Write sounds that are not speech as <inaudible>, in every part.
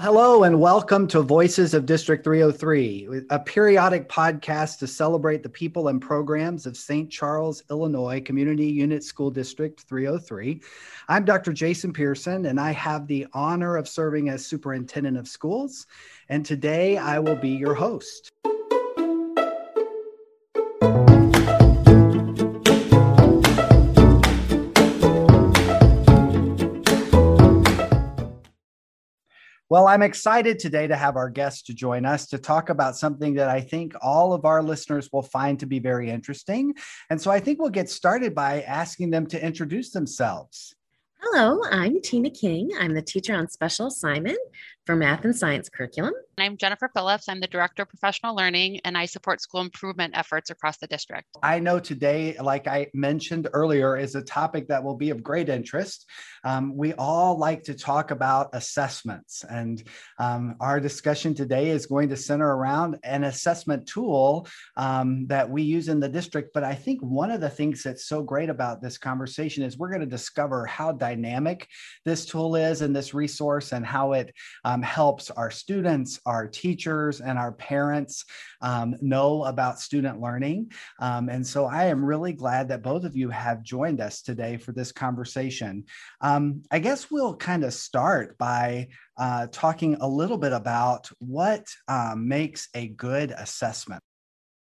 Hello and welcome to Voices of District 303, a periodic podcast to celebrate the people and programs of St. Charles, Illinois Community Unit School District 303. I'm Dr. Jason Pearson, and I have the honor of serving as Superintendent of Schools. And today I will be your host. Well, I'm excited today to have our guest to join us to talk about something that I think all of our listeners will find to be very interesting. And so I think we'll get started by asking them to introduce themselves. Hello, I'm Tina King. I'm the teacher on special assignment for math and science curriculum. I'm Jennifer Phillips. I'm the Director of Professional Learning and I support school improvement efforts across the district. I know today, like I mentioned earlier, is a topic that will be of great interest. Um, we all like to talk about assessments, and um, our discussion today is going to center around an assessment tool um, that we use in the district. But I think one of the things that's so great about this conversation is we're going to discover how dynamic this tool is and this resource and how it um, helps our students, our teachers, and our parents um, know about student learning. Um, and so I am really glad that both of you have joined us today for this conversation. Um, I guess we'll kind of start by uh, talking a little bit about what um, makes a good assessment.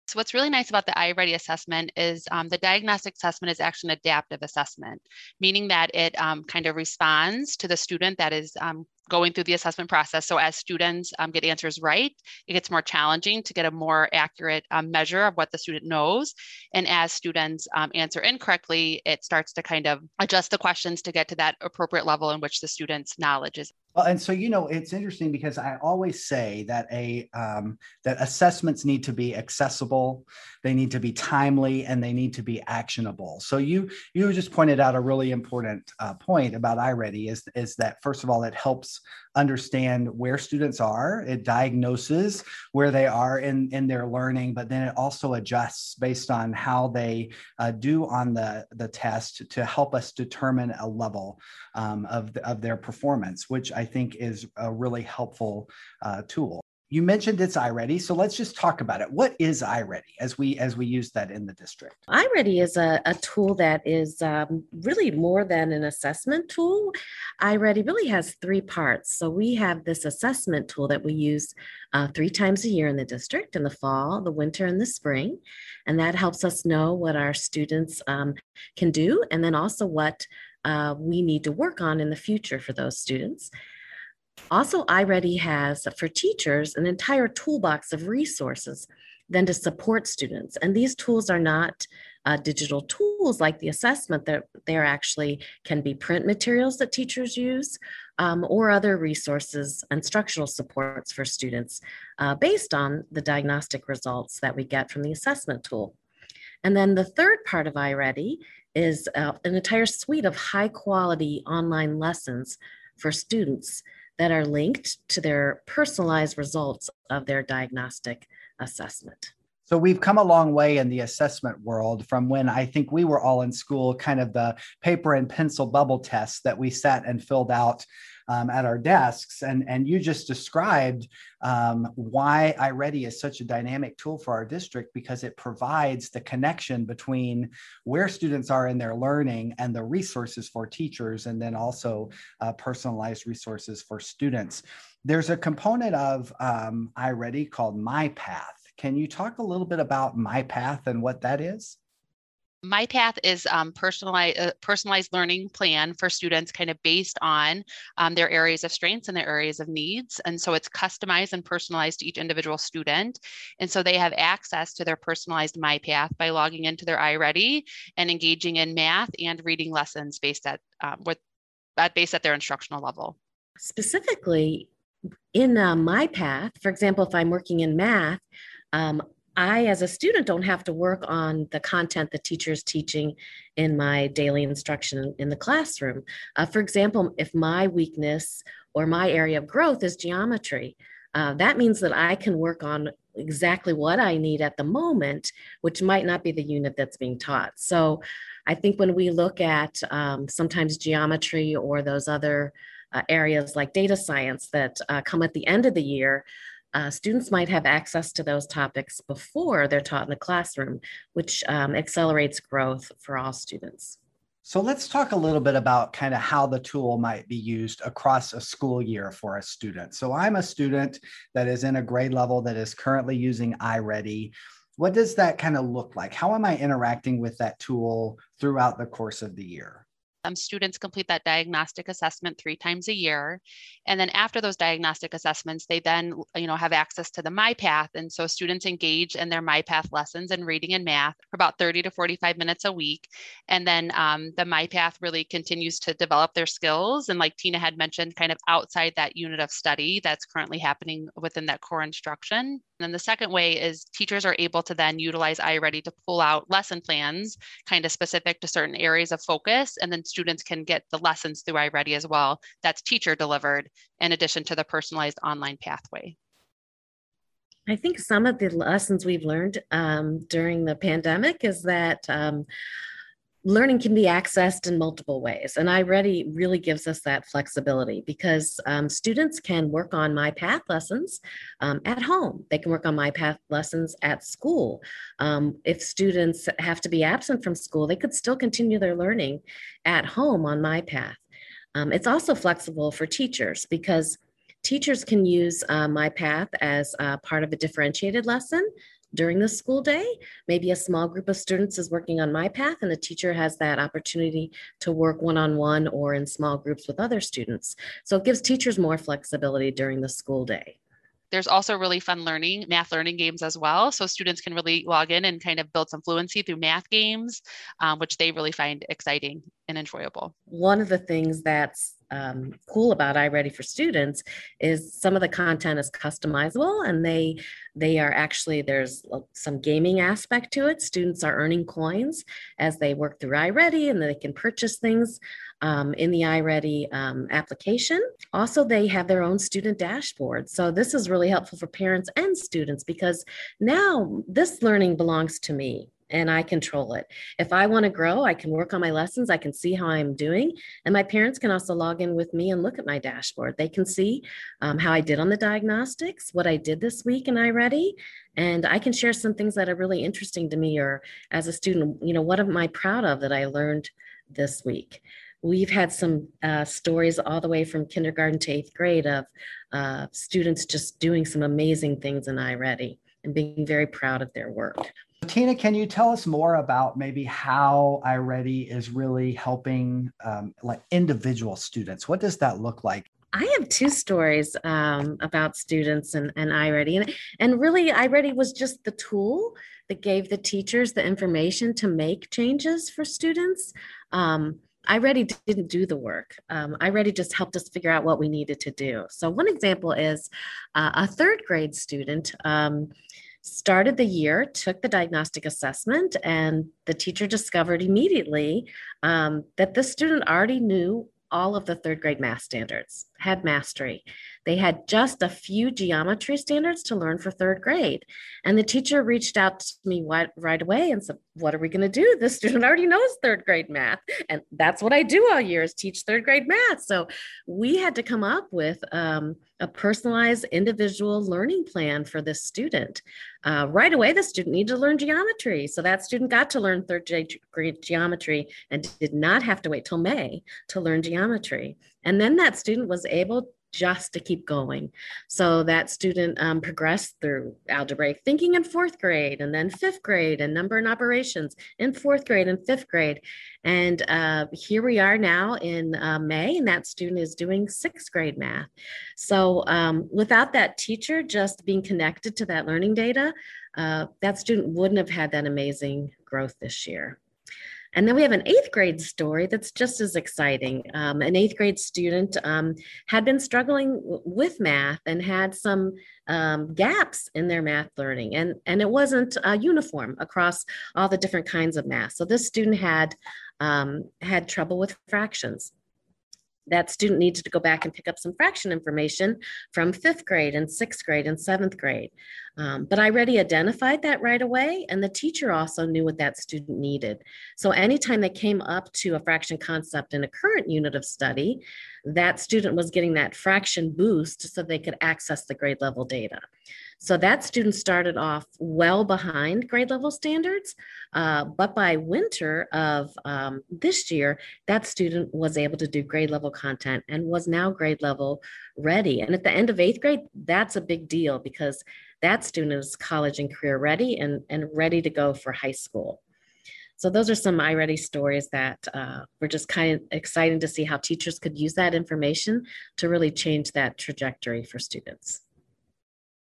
So what's really nice about the iReady assessment is um, the diagnostic assessment is actually an adaptive assessment, meaning that it um, kind of responds to the student that is um, going through the assessment process. So as students um, get answers right, it gets more challenging to get a more accurate um, measure of what the student knows. And as students um, answer incorrectly, it starts to kind of adjust the questions to get to that appropriate level in which the student's knowledge is well, and so you know, it's interesting because I always say that a um, that assessments need to be accessible, they need to be timely, and they need to be actionable. So you you just pointed out a really important uh, point about iReady is is that first of all, it helps understand where students are, it diagnoses where they are in in their learning, but then it also adjusts based on how they uh, do on the the test to help us determine a level um, of the, of their performance, which I think is a really helpful uh, tool. You mentioned it's iReady, so let's just talk about it. What is iReady as we as we use that in the district? iReady is a, a tool that is um, really more than an assessment tool. iReady really has three parts. So we have this assessment tool that we use uh, three times a year in the district in the fall, the winter, and the spring, and that helps us know what our students um, can do, and then also what uh, we need to work on in the future for those students. Also, iReady has for teachers an entire toolbox of resources then to support students. And these tools are not uh, digital tools like the assessment, that they're actually can be print materials that teachers use um, or other resources, and structural supports for students uh, based on the diagnostic results that we get from the assessment tool. And then the third part of iReady is uh, an entire suite of high quality online lessons for students that are linked to their personalized results of their diagnostic assessment. So we've come a long way in the assessment world from when I think we were all in school, kind of the paper and pencil bubble tests that we sat and filled out um, at our desks. And, and you just described um, why iReady is such a dynamic tool for our district because it provides the connection between where students are in their learning and the resources for teachers, and then also uh, personalized resources for students. There's a component of um, iReady called MyPath. Can you talk a little bit about MyPath and what that is? MyPath is um, personalized uh, personalized learning plan for students, kind of based on um, their areas of strengths and their areas of needs, and so it's customized and personalized to each individual student, and so they have access to their personalized MyPath by logging into their iReady and engaging in math and reading lessons based at um, with uh, based at their instructional level. Specifically, in uh, MyPath, for example, if I'm working in math. Um, I, as a student, don't have to work on the content the teacher is teaching in my daily instruction in the classroom. Uh, for example, if my weakness or my area of growth is geometry, uh, that means that I can work on exactly what I need at the moment, which might not be the unit that's being taught. So I think when we look at um, sometimes geometry or those other uh, areas like data science that uh, come at the end of the year, uh, students might have access to those topics before they're taught in the classroom, which um, accelerates growth for all students. So let's talk a little bit about kind of how the tool might be used across a school year for a student. So I'm a student that is in a grade level that is currently using iReady. What does that kind of look like? How am I interacting with that tool throughout the course of the year? Um, students complete that diagnostic assessment three times a year. And then after those diagnostic assessments, they then, you know, have access to the MyPath. And so students engage in their MyPath lessons in reading and math for about 30 to 45 minutes a week. And then um, the MyPath really continues to develop their skills. And like Tina had mentioned, kind of outside that unit of study that's currently happening within that core instruction. And then the second way is teachers are able to then utilize iReady to pull out lesson plans kind of specific to certain areas of focus. And then students can get the lessons through iReady as well. That's teacher delivered in addition to the personalized online pathway. I think some of the lessons we've learned um, during the pandemic is that um, learning can be accessed in multiple ways. And iReady really gives us that flexibility because um, students can work on MyPath lessons um, at home. They can work on MyPath lessons at school. Um, if students have to be absent from school, they could still continue their learning at home on MyPath. Um, it's also flexible for teachers because teachers can use uh, MyPath as uh, part of a differentiated lesson during the school day. Maybe a small group of students is working on MyPath, and the teacher has that opportunity to work one-on-one or in small groups with other students. So it gives teachers more flexibility during the school day. There's also really fun learning, math learning games as well. So students can really log in and kind of build some fluency through math games, um, which they really find exciting and enjoyable. One of the things that's um, cool about iReady for students is some of the content is customizable and they they are actually there's some gaming aspect to it. Students are earning coins as they work through iReady and they can purchase things um, in the iReady um, application. Also, they have their own student dashboard. So this is really helpful for parents and students because now this learning belongs to me and I control it. If I want to grow, I can work on my lessons. I can see how I'm doing. And my parents can also log in with me and look at my dashboard. They can see um, how I did on the diagnostics, what I did this week in iReady. And I can share some things that are really interesting to me or as a student, you know, what am I proud of that I learned this week? We've had some uh, stories all the way from kindergarten to eighth grade of uh, students just doing some amazing things in iReady and being very proud of their work. Tina, can you tell us more about maybe how iReady is really helping um, like individual students? What does that look like? I have two stories um, about students and, and iReady. And, and really, iReady was just the tool that gave the teachers the information to make changes for students. Um, iReady didn't do the work. Um, iReady just helped us figure out what we needed to do. So one example is uh, a third grade student um, started the year, took the diagnostic assessment, and the teacher discovered immediately um, that the student already knew all of the third grade math standards, had mastery. They had just a few geometry standards to learn for third grade. And the teacher reached out to me right, away and said, What are we going to do? This student already knows third grade math. And that's what I do all year is teach third grade math. So we had to come up with um, a personalized individual learning plan for this student. Uh, right away, the student needed to learn geometry. So that student got to learn third grade geometry and did not have to wait till May to learn geometry. And then that student was able just to keep going. So that student um, progressed through algebraic thinking in fourth grade and then fifth grade and number and operations in fourth grade and fifth grade. And uh, here we are now in uh, May, and that student is doing sixth grade math. So um, without that teacher just being connected to that learning data, uh, that student wouldn't have had that amazing growth this year. And then we have an eighth grade story that's just as exciting. Um, an eighth grade student um, had been struggling with math and had some um, gaps in their math learning, and, and it wasn't uh, uniform across all the different kinds of math. So this student had um, had trouble with fractions that student needed to go back and pick up some fraction information from fifth grade and sixth grade and seventh grade. Um, but iReady identified that right away, and the teacher also knew what that student needed. So anytime they came up to a fraction concept in a current unit of study, that student was getting that fraction boost so they could access the grade level data. So that student started off well behind grade level standards, uh, but by winter of um, this year, that student was able to do grade level content and was now grade level ready. And at the end of eighth grade, that's a big deal because that student is college and career ready and, and ready to go for high school. So those are some iReady stories that uh, were just kind of exciting to see how teachers could use that information to really change that trajectory for students.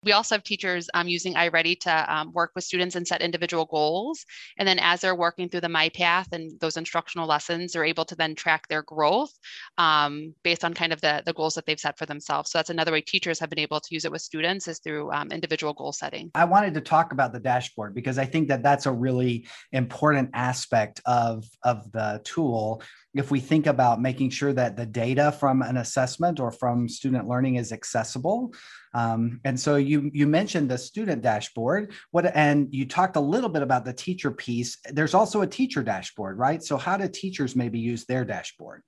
We also have teachers um, using iReady to um, work with students and set individual goals. And then as they're working through the MyPath and those instructional lessons, they're able to then track their growth um, based on kind of the, the goals that they've set for themselves. So that's another way teachers have been able to use it with students is through um, individual goal setting. I wanted to talk about the dashboard because I think that that's a really important aspect of, of the tool if we think about making sure that the data from an assessment or from student learning is accessible. Um, and so you you mentioned the student dashboard. What and you talked a little bit about the teacher piece. There's also a teacher dashboard, right? So how do teachers maybe use their dashboard?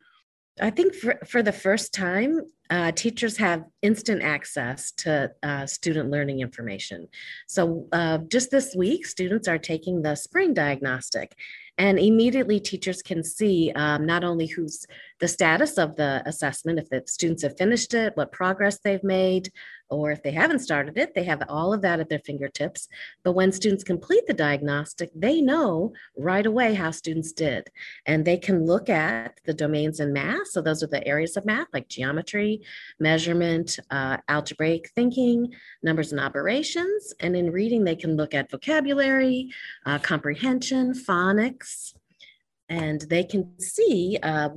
I think for, for the first time, uh, teachers have instant access to uh, student learning information. So, uh, just this week, students are taking the spring diagnostic, and immediately teachers can see um, not only who's the status of the assessment, if the students have finished it, what progress they've made, or if they haven't started it, they have all of that at their fingertips. But when students complete the diagnostic, they know right away how students did. And they can look at the domains in math. So those are the areas of math like geometry, measurement, uh, algebraic thinking, numbers and operations. And in reading, they can look at vocabulary, uh, comprehension, phonics, and they can see uh,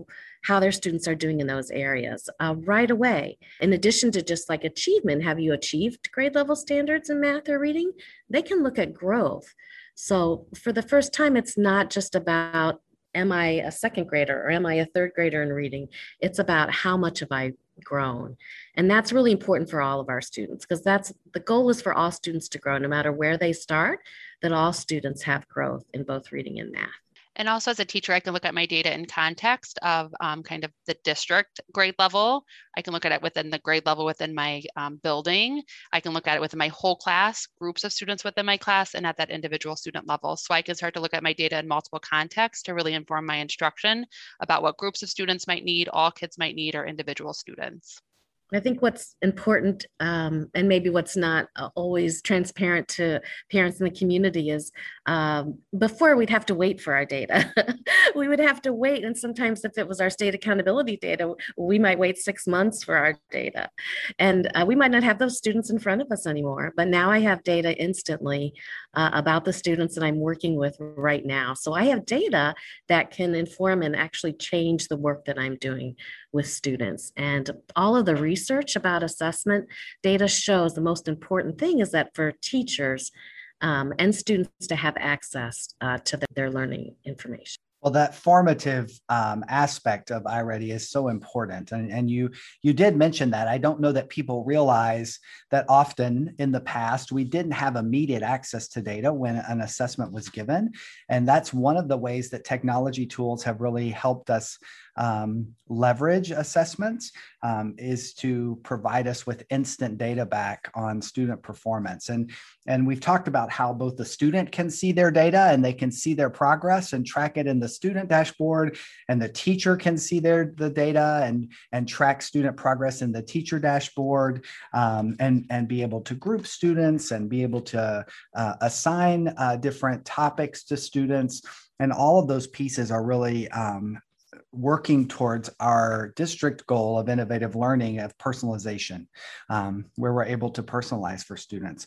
how their students are doing in those areas uh, right away. In addition to just like achievement, have you achieved grade level standards in math or reading? They can look at growth. So for the first time, it's not just about am I a second grader or am I a third grader in reading? It's about how much have I grown. And that's really important for all of our students because that's the goal is for all students to grow no matter where they start, that all students have growth in both reading and math. And also as a teacher, I can look at my data in context of um, kind of the district grade level. I can look at it within the grade level within my um, building. I can look at it within my whole class, groups of students within my class, and at that individual student level. So I can start to look at my data in multiple contexts to really inform my instruction about what groups of students might need, all kids might need, or individual students. I think what's important um, and maybe what's not uh, always transparent to parents in the community is um, before we'd have to wait for our data. <laughs> we would have to wait. And sometimes, if it was our state accountability data, we might wait six months for our data. And uh, we might not have those students in front of us anymore. But now I have data instantly uh, about the students that I'm working with right now. So I have data that can inform and actually change the work that I'm doing with students. And all of the research about assessment data shows the most important thing is that for teachers um, and students to have access uh, to the, their learning information. Well, that formative um, aspect of iReady is so important, and, and you you did mention that. I don't know that people realize that often in the past we didn't have immediate access to data when an assessment was given, and that's one of the ways that technology tools have really helped us um, leverage assessments um, is to provide us with instant data back on student performance. And, and we've talked about how both the student can see their data and they can see their progress and track it in the student dashboard, and the teacher can see their the data and, and track student progress in the teacher dashboard um, and, and be able to group students and be able to uh, assign uh, different topics to students and all of those pieces are really um, working towards our district goal of innovative learning of personalization, um, where we're able to personalize for students.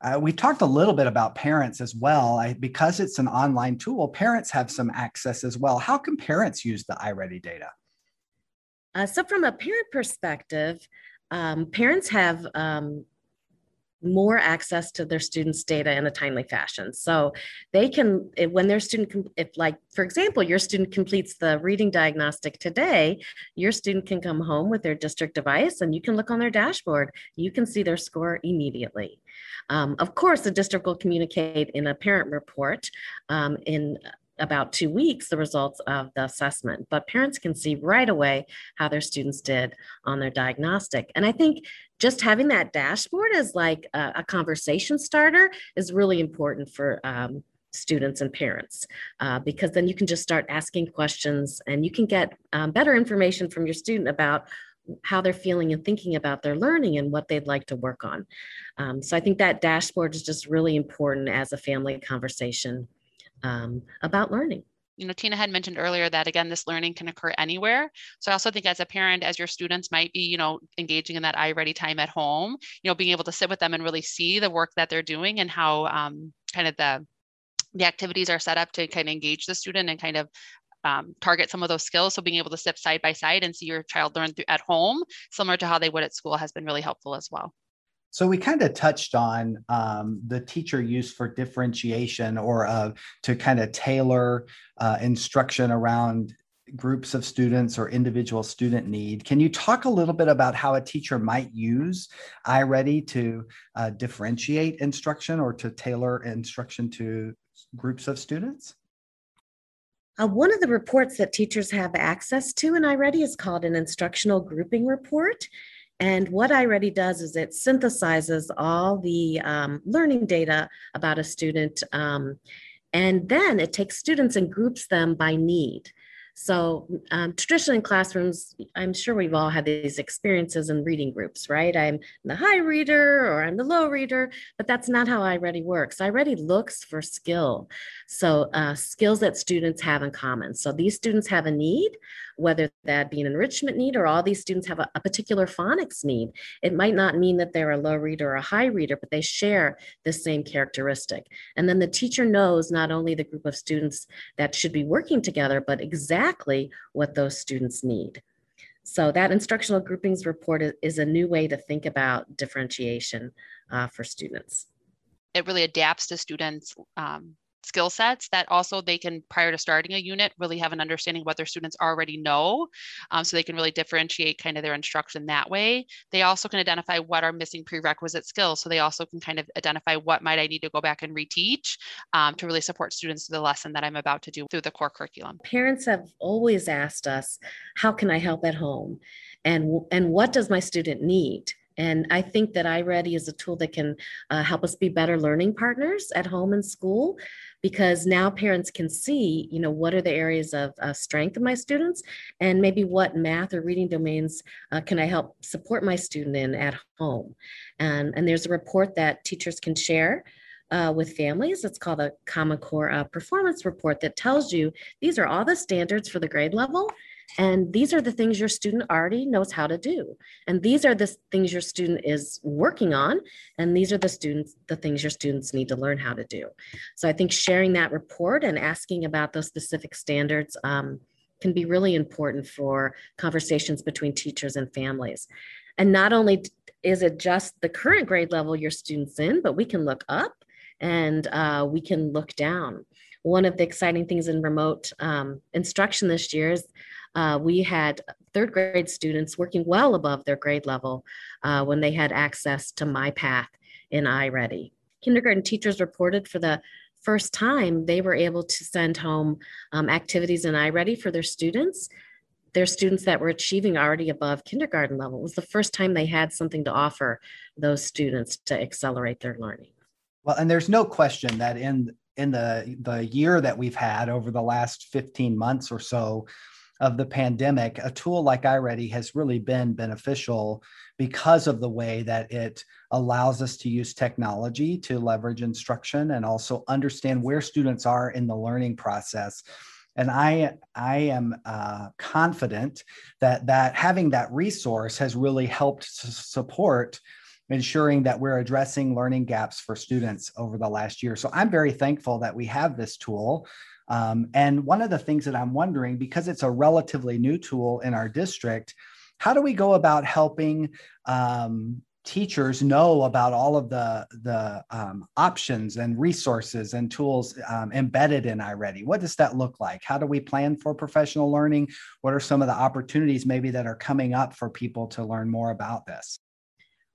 Uh, we talked a little bit about parents as well. I, because it's an online tool, parents have some access as well. How can parents use the iReady data? Uh, so, from a parent perspective, um, parents have um, more access to their students' data in a timely fashion. So they can, when their student, if like, for example, your student completes the reading diagnostic today, your student can come home with their district device and you can look on their dashboard. You can see their score immediately. Um, of course, the district will communicate in a parent report um, in about two weeks the results of the assessment, but parents can see right away how their students did on their diagnostic. And I think just having that dashboard as like a, a conversation starter is really important for um, students and parents uh, because then you can just start asking questions and you can get um, better information from your student about how they're feeling and thinking about their learning and what they'd like to work on. Um, so I think that dashboard is just really important as a family conversation um, about learning. You know tina had mentioned earlier that again this learning can occur anywhere. So i also think as a parent as your students might be you know engaging in that iReady time at home you know being able to sit with them and really see the work that they're doing and how um, kind of the the activities are set up to kind of engage the student and kind of um, target some of those skills. So being able to sit side by side and see your child learn at home similar to how they would at school has been really helpful as well so we kind of touched on um, the teacher use for differentiation or uh, to kind of tailor uh, instruction around groups of students or individual student need. Can you talk a little bit about how a teacher might use iReady to uh, differentiate instruction or to tailor instruction to groups of students? Uh, one of the reports that teachers have access to in iReady is called an instructional grouping report. And what iReady does is it synthesizes all the um, learning data about a student. Um, and then it takes students and groups them by need. So um, traditionally in classrooms, I'm sure we've all had these experiences in reading groups, right? I'm the high reader or I'm the low reader, but that's not how iReady works. iReady looks for skill. So uh, skills that students have in common. So these students have a need, whether that be an enrichment need or all these students have a, a particular phonics need. It might not mean that they're a low reader or a high reader, but they share the same characteristic. And then the teacher knows not only the group of students that should be working together, but exactly what those students need. So that instructional groupings report is a new way to think about differentiation uh, for students. It really adapts to students' um, skill sets that also they can prior to starting a unit really have an understanding what their students already know um, so they can really differentiate kind of their instruction that way. They also can identify what are missing prerequisite skills so they also can kind of identify what might i need to go back and reteach um, to really support students to the lesson that i'm about to do through the core curriculum. Parents have always asked us how can i help at home? And and what does my student need and I think that iReady is a tool that can uh, help us be better learning partners at home and school because now parents can see, you know, what are the areas of uh, strength of my students and maybe what math or reading domains uh, can I help support my student in at home. And, and there's a report that teachers can share uh, with families. It's called a Common Core uh, Performance Report that tells you these are all the standards for the grade level and these are the things your student already knows how to do. And these are the things your student is working on. And these are the students, the things your students need to learn how to do. So I think sharing that report and asking about those specific standards um, can be really important for conversations between teachers and families. And not only is it just the current grade level your student's in, but we can look up and uh, we can look down. One of the exciting things in remote um, instruction this year is uh, we had third grade students working well above their grade level uh, when they had access to MyPath in iReady. Kindergarten teachers reported for the first time they were able to send home um, activities in iReady for their students. Their students that were achieving already above kindergarten level. It was the first time they had something to offer those students to accelerate their learning. Well, and there's no question that in in the the year that we've had over the last 15 months or so, of the pandemic, a tool like iReady has really been beneficial because of the way that it allows us to use technology to leverage instruction and also understand where students are in the learning process. And I, I am uh, confident that that having that resource has really helped support ensuring that we're addressing learning gaps for students over the last year. So I'm very thankful that we have this tool. Um, and one of the things that I'm wondering, because it's a relatively new tool in our district, how do we go about helping um, teachers know about all of the the um, options and resources and tools um, embedded in iReady? What does that look like? How do we plan for professional learning? What are some of the opportunities maybe that are coming up for people to learn more about this?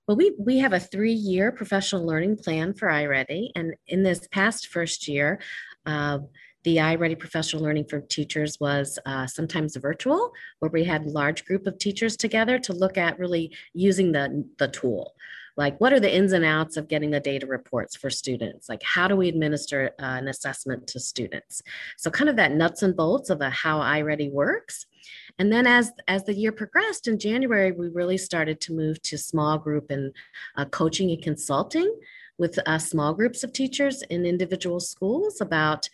Well, we, we have a three year professional learning plan for iReady. And in this past first year, uh, the iReady professional learning for teachers was uh, sometimes virtual, where we had large group of teachers together to look at really using the, the tool. Like, what are the ins and outs of getting the data reports for students? Like, how do we administer uh, an assessment to students? So, kind of that nuts and bolts of a how iReady works. And then as, as the year progressed in January, we really started to move to small group and uh, coaching and consulting with uh, small groups of teachers in individual schools about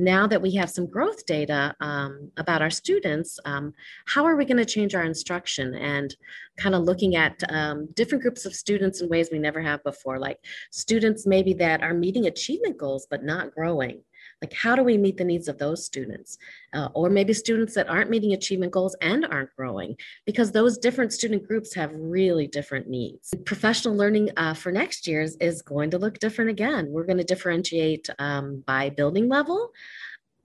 now that we have some growth data um, about our students, um, how are we going to change our instruction and kind of looking at um, different groups of students in ways we never have before, like students maybe that are meeting achievement goals but not growing. Like, how do we meet the needs of those students? Uh, or maybe students that aren't meeting achievement goals and aren't growing, because those different student groups have really different needs. Professional learning uh, for next year is, is, going to look different again. We're going to differentiate um, by building level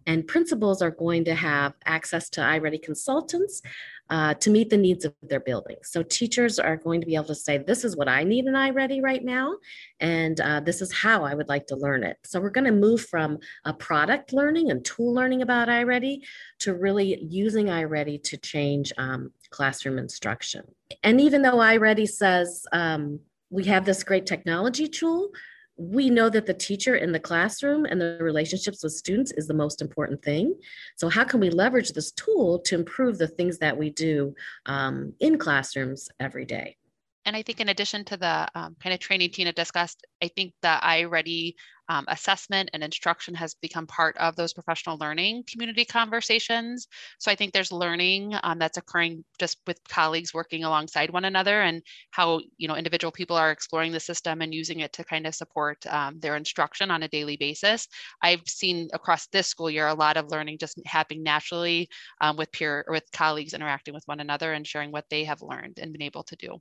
and principals are going to have access to iReady consultants uh, to meet the needs of their building. So teachers are going to be able to say, this is what I need in iReady right now, and uh, this is how I would like to learn it. So we're going to move from a product learning and tool learning about iReady to really using iReady to change um, classroom instruction. And even though iReady says um, we have this great technology tool, we know that the teacher in the classroom and the relationships with students is the most important thing. So, how can we leverage this tool to improve the things that we do um, in classrooms every day? And I think, in addition to the um, kind of training Tina discussed, I think the iReady um, assessment and instruction has become part of those professional learning community conversations. So I think there's learning um, that's occurring just with colleagues working alongside one another and how you know individual people are exploring the system and using it to kind of support um, their instruction on a daily basis. I've seen across this school year a lot of learning just happening naturally um, with peer with colleagues interacting with one another and sharing what they have learned and been able to do.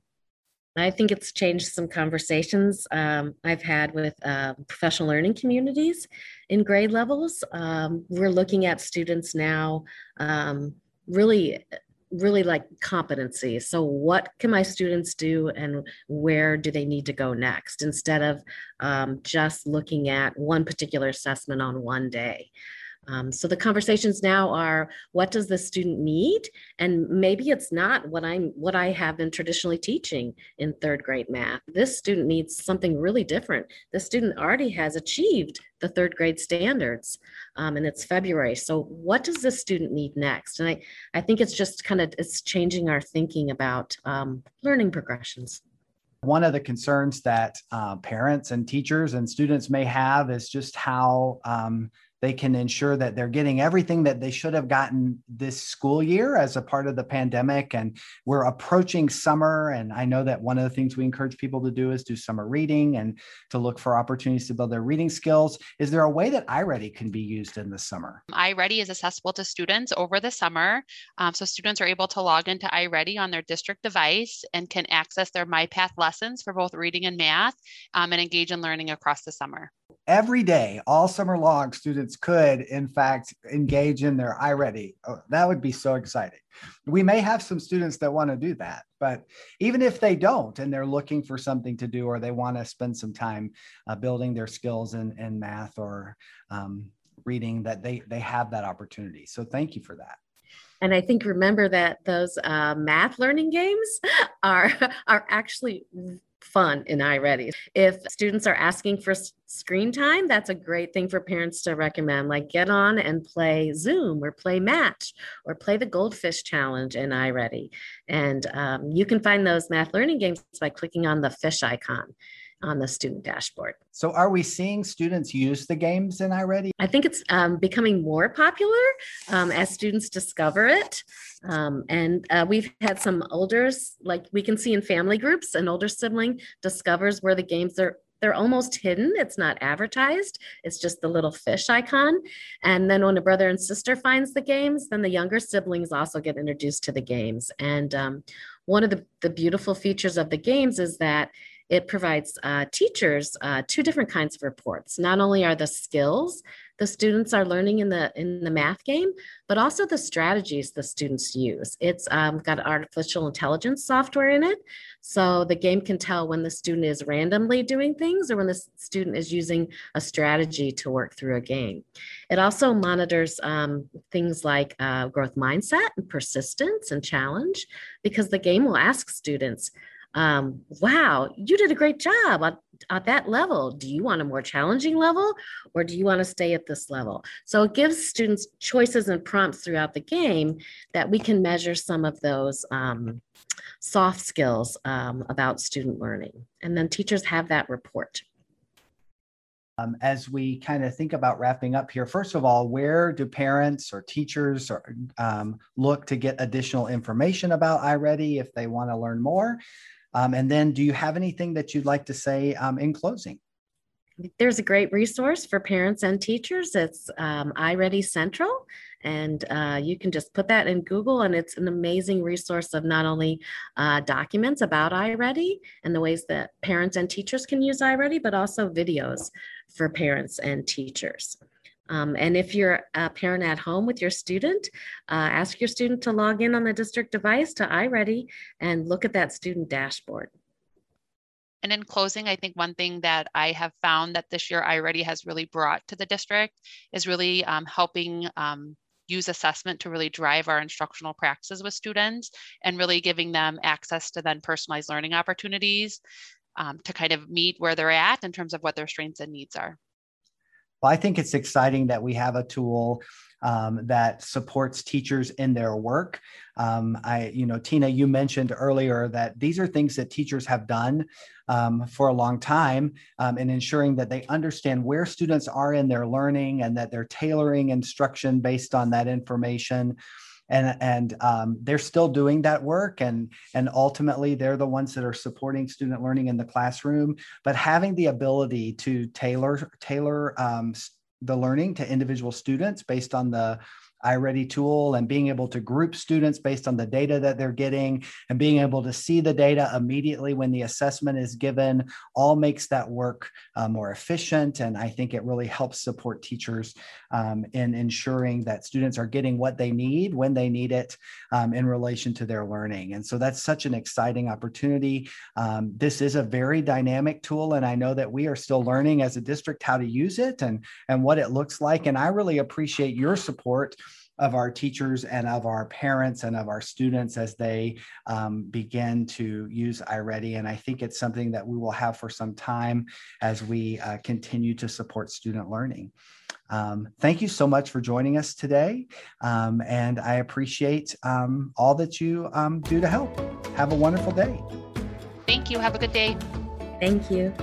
I think it's changed some conversations um, I've had with uh, professional learning communities in grade levels. Um, we're looking at students now um, really really like competency. So what can my students do and where do they need to go next? Instead of um, just looking at one particular assessment on one day um, so the conversations now are what does the student need? And maybe it's not what i'm what i have been traditionally teaching in third grade math. This student needs something really different. The student already has achieved the third grade standards um, and it's february. So what does the student need next? And i i think it's just kind of it's changing our thinking about um, learning progressions. One of the concerns that uh, parents and teachers and students may have is just how um, they can ensure that they're getting everything that they should have gotten this school year as a part of the pandemic. And we're approaching summer. And I know that one of the things we encourage people to do is do summer reading and to look for opportunities to build their reading skills. Is there a way that iReady can be used in the summer? iReady is accessible to students over the summer. Um, so students are able to log into iReady on their district device and can access their MyPath lessons for both reading and math um, and engage in learning across the summer every day, all summer long, students could, in fact, engage in their iReady. Oh, that would be so exciting. We may have some students that want to do that, but even if they don't and they're looking for something to do or they want to spend some time uh, building their skills in, in math or um, reading, that they, they have that opportunity. So thank you for that. And I think remember that those uh, math learning games <laughs> are are actually fun in iReady. If students are asking for screen time, that's a great thing for parents to recommend. Like get on and play Zoom or play Match or play the Goldfish Challenge in iReady. And um, you can find those math learning games by clicking on the fish icon on the student dashboard. So, are we seeing students use the games in iReady? I think it's um, becoming more popular um, as students discover it. Um, and uh, we've had some olders, like we can see in family groups, an older sibling discovers where the games are they're almost hidden. It's not advertised. It's just the little fish icon. And then when a brother and sister finds the games, then the younger siblings also get introduced to the games. And um, one of the, the beautiful features of the games is that it provides uh, teachers uh, two different kinds of reports. Not only are the skills the students are learning in the in the math game, but also the strategies the students use. It's um, got artificial intelligence software in it, so the game can tell when the student is randomly doing things or when the student is using a strategy to work through a game. It also monitors um, things like uh, growth mindset and persistence and challenge, because the game will ask students um, wow, you did a great job at, at that level. Do you want a more challenging level or do you want to stay at this level? So it gives students choices and prompts throughout the game that we can measure some of those um, soft skills um, about student learning. And then teachers have that report. Um, as we kind of think about wrapping up here, first of all, where do parents or teachers or, um, look to get additional information about iReady if they want to learn more? Um, and then, do you have anything that you'd like to say um, in closing? There's a great resource for parents and teachers. It's um, iReady Central, and uh, you can just put that in Google, and it's an amazing resource of not only uh, documents about iReady and the ways that parents and teachers can use iReady, but also videos for parents and teachers. Um, and if you're a parent at home with your student, uh, ask your student to log in on the district device to iReady and look at that student dashboard. And in closing, I think one thing that I have found that this year iReady has really brought to the district is really um, helping um, use assessment to really drive our instructional practices with students and really giving them access to then personalized learning opportunities um, to kind of meet where they're at in terms of what their strengths and needs are. Well, I think it's exciting that we have a tool um, that supports teachers in their work. Um, I, you know, Tina, you mentioned earlier that these are things that teachers have done um, for a long time um, in ensuring that they understand where students are in their learning and that they're tailoring instruction based on that information and and um, they're still doing that work and and ultimately they're the ones that are supporting student learning in the classroom. But having the ability to tailor tailor um, the learning to individual students based on the iReady tool and being able to group students based on the data that they're getting and being able to see the data immediately when the assessment is given all makes that work uh, more efficient. And I think it really helps support teachers um, in ensuring that students are getting what they need when they need it um, in relation to their learning. And so that's such an exciting opportunity. Um, this is a very dynamic tool, and I know that we are still learning as a district how to use it and, and what it looks like. And I really appreciate your support of our teachers and of our parents and of our students as they um, begin to use iReady. And I think it's something that we will have for some time as we uh, continue to support student learning. Um, thank you so much for joining us today. Um, and I appreciate um, all that you um, do to help. Have a wonderful day. Thank you. Have a good day. Thank you.